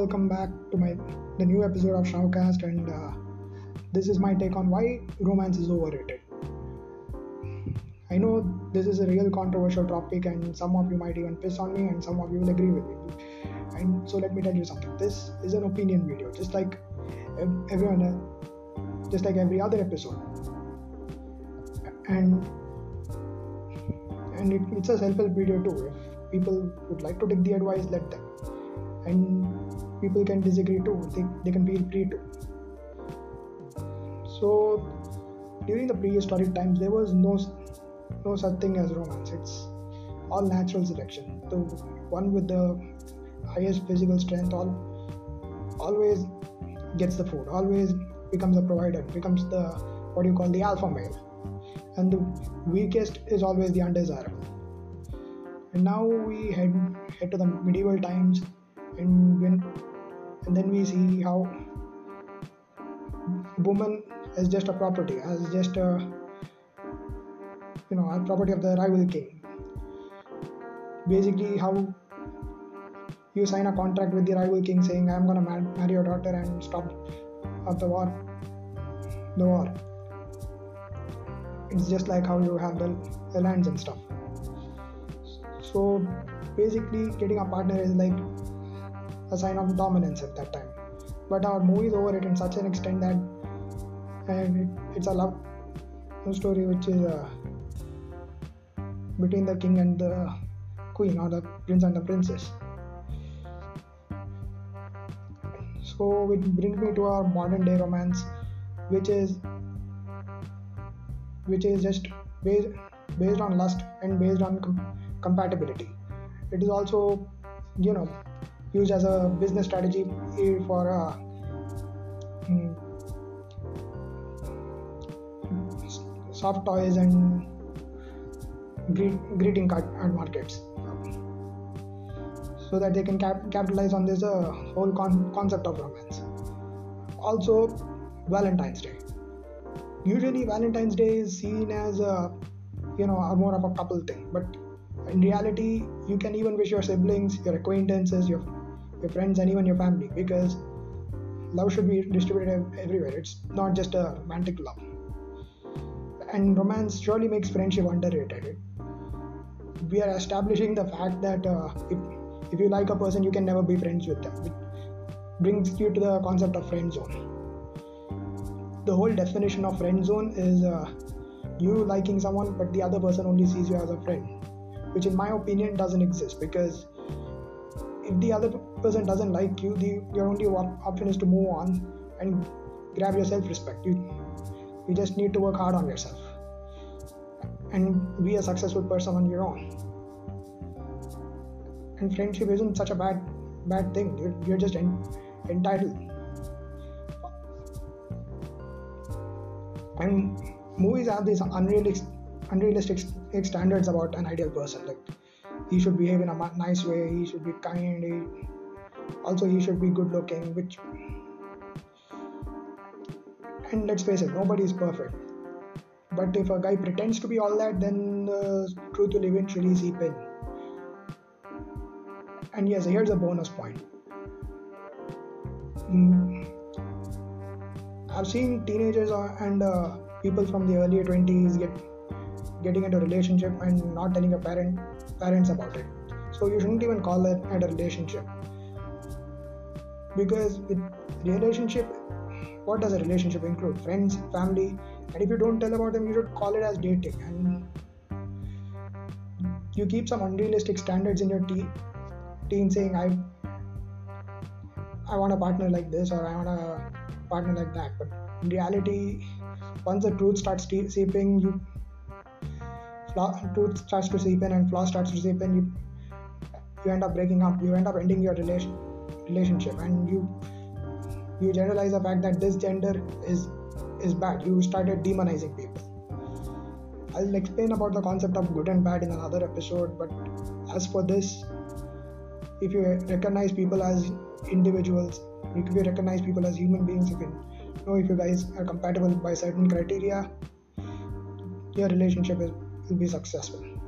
welcome back to my the new episode of Showcast, and uh, this is my take on why romance is overrated. I know this is a real controversial topic, and some of you might even piss on me, and some of you will agree with me. And so let me tell you something. This is an opinion video, just like everyone, uh, just like every other episode, and and it, it's a self-help video too. If people would like to take the advice, let them and people can disagree too. They, they can feel free to so during the prehistoric times there was no no such thing as romance. It's all natural selection. The one with the highest physical strength all always gets the food always becomes a provider becomes the what you call the alpha male. And the weakest is always the undesirable. And now we head head to the medieval times and when and then we see how woman is just a property as just a you know a property of the rival king. Basically how you sign a contract with the rival king saying i'm going to marry your daughter and stop of the war the war. It's just like how you have the, the lands and stuff. So basically getting a partner is like a sign of dominance at that time. But our movie is over it in such an extent that and it, it's a love story which is uh, between the king and the queen or the prince and the princess. So it brings me to our modern day romance, which is which is just based based on lust and based on com- compatibility. It is also, you know, used as a business strategy for uh, hmm, soft toys and greeting card markets. So that they can cap- capitalize on this uh, whole con- concept of romance. Also valentine's day. Usually valentine's day is seen as a you know more of a couple thing but in reality you can even wish your siblings your acquaintances your your friends and even your family because love should be distributed everywhere. It's not just a romantic love. And romance surely makes friendship underrated. We are establishing the fact that uh, if, if you like a person you can never be friends with them. It brings you to the concept of friend zone. The whole definition of friend zone is uh, you liking someone but the other person only sees you as a friend which in my opinion doesn't exist because if the other person doesn't like you, the your only option is to move on and grab your self-respect. You you just need to work hard on yourself and be a successful person on your own. And friendship isn't such a bad bad thing. You're, you're just en- entitled. And movies have these unrealistic unrealistic standards about an ideal person. Like he should behave in a nice way he should be kind he, also he should be good looking which and let's face it nobody is perfect. But if a guy pretends to be all that then the truth will eventually seep in. And yes here's a bonus point. Mm, i've seen teenagers and uh, people from the early 20s get getting into a relationship and not telling your parent parents about it. So you shouldn't even call it a relationship. Because with relationship what does a relationship include? Friends family and if you don't tell about them you should call it as dating. And you keep some unrealistic standards in your teen, teen saying i i want a partner like this or i want a partner like that. But in reality once the truth starts seeping you truth starts to seep in and flaw starts to seep in, you you end up breaking up. You end up ending your relation relationship, and you you generalize the fact that this gender is is bad. You started demonizing people. I'll explain about the concept of good and bad in another episode, but as for this, if you recognize people as individuals, if you recognize people as human beings, you can know if you guys are compatible by certain criteria, your relationship is be successful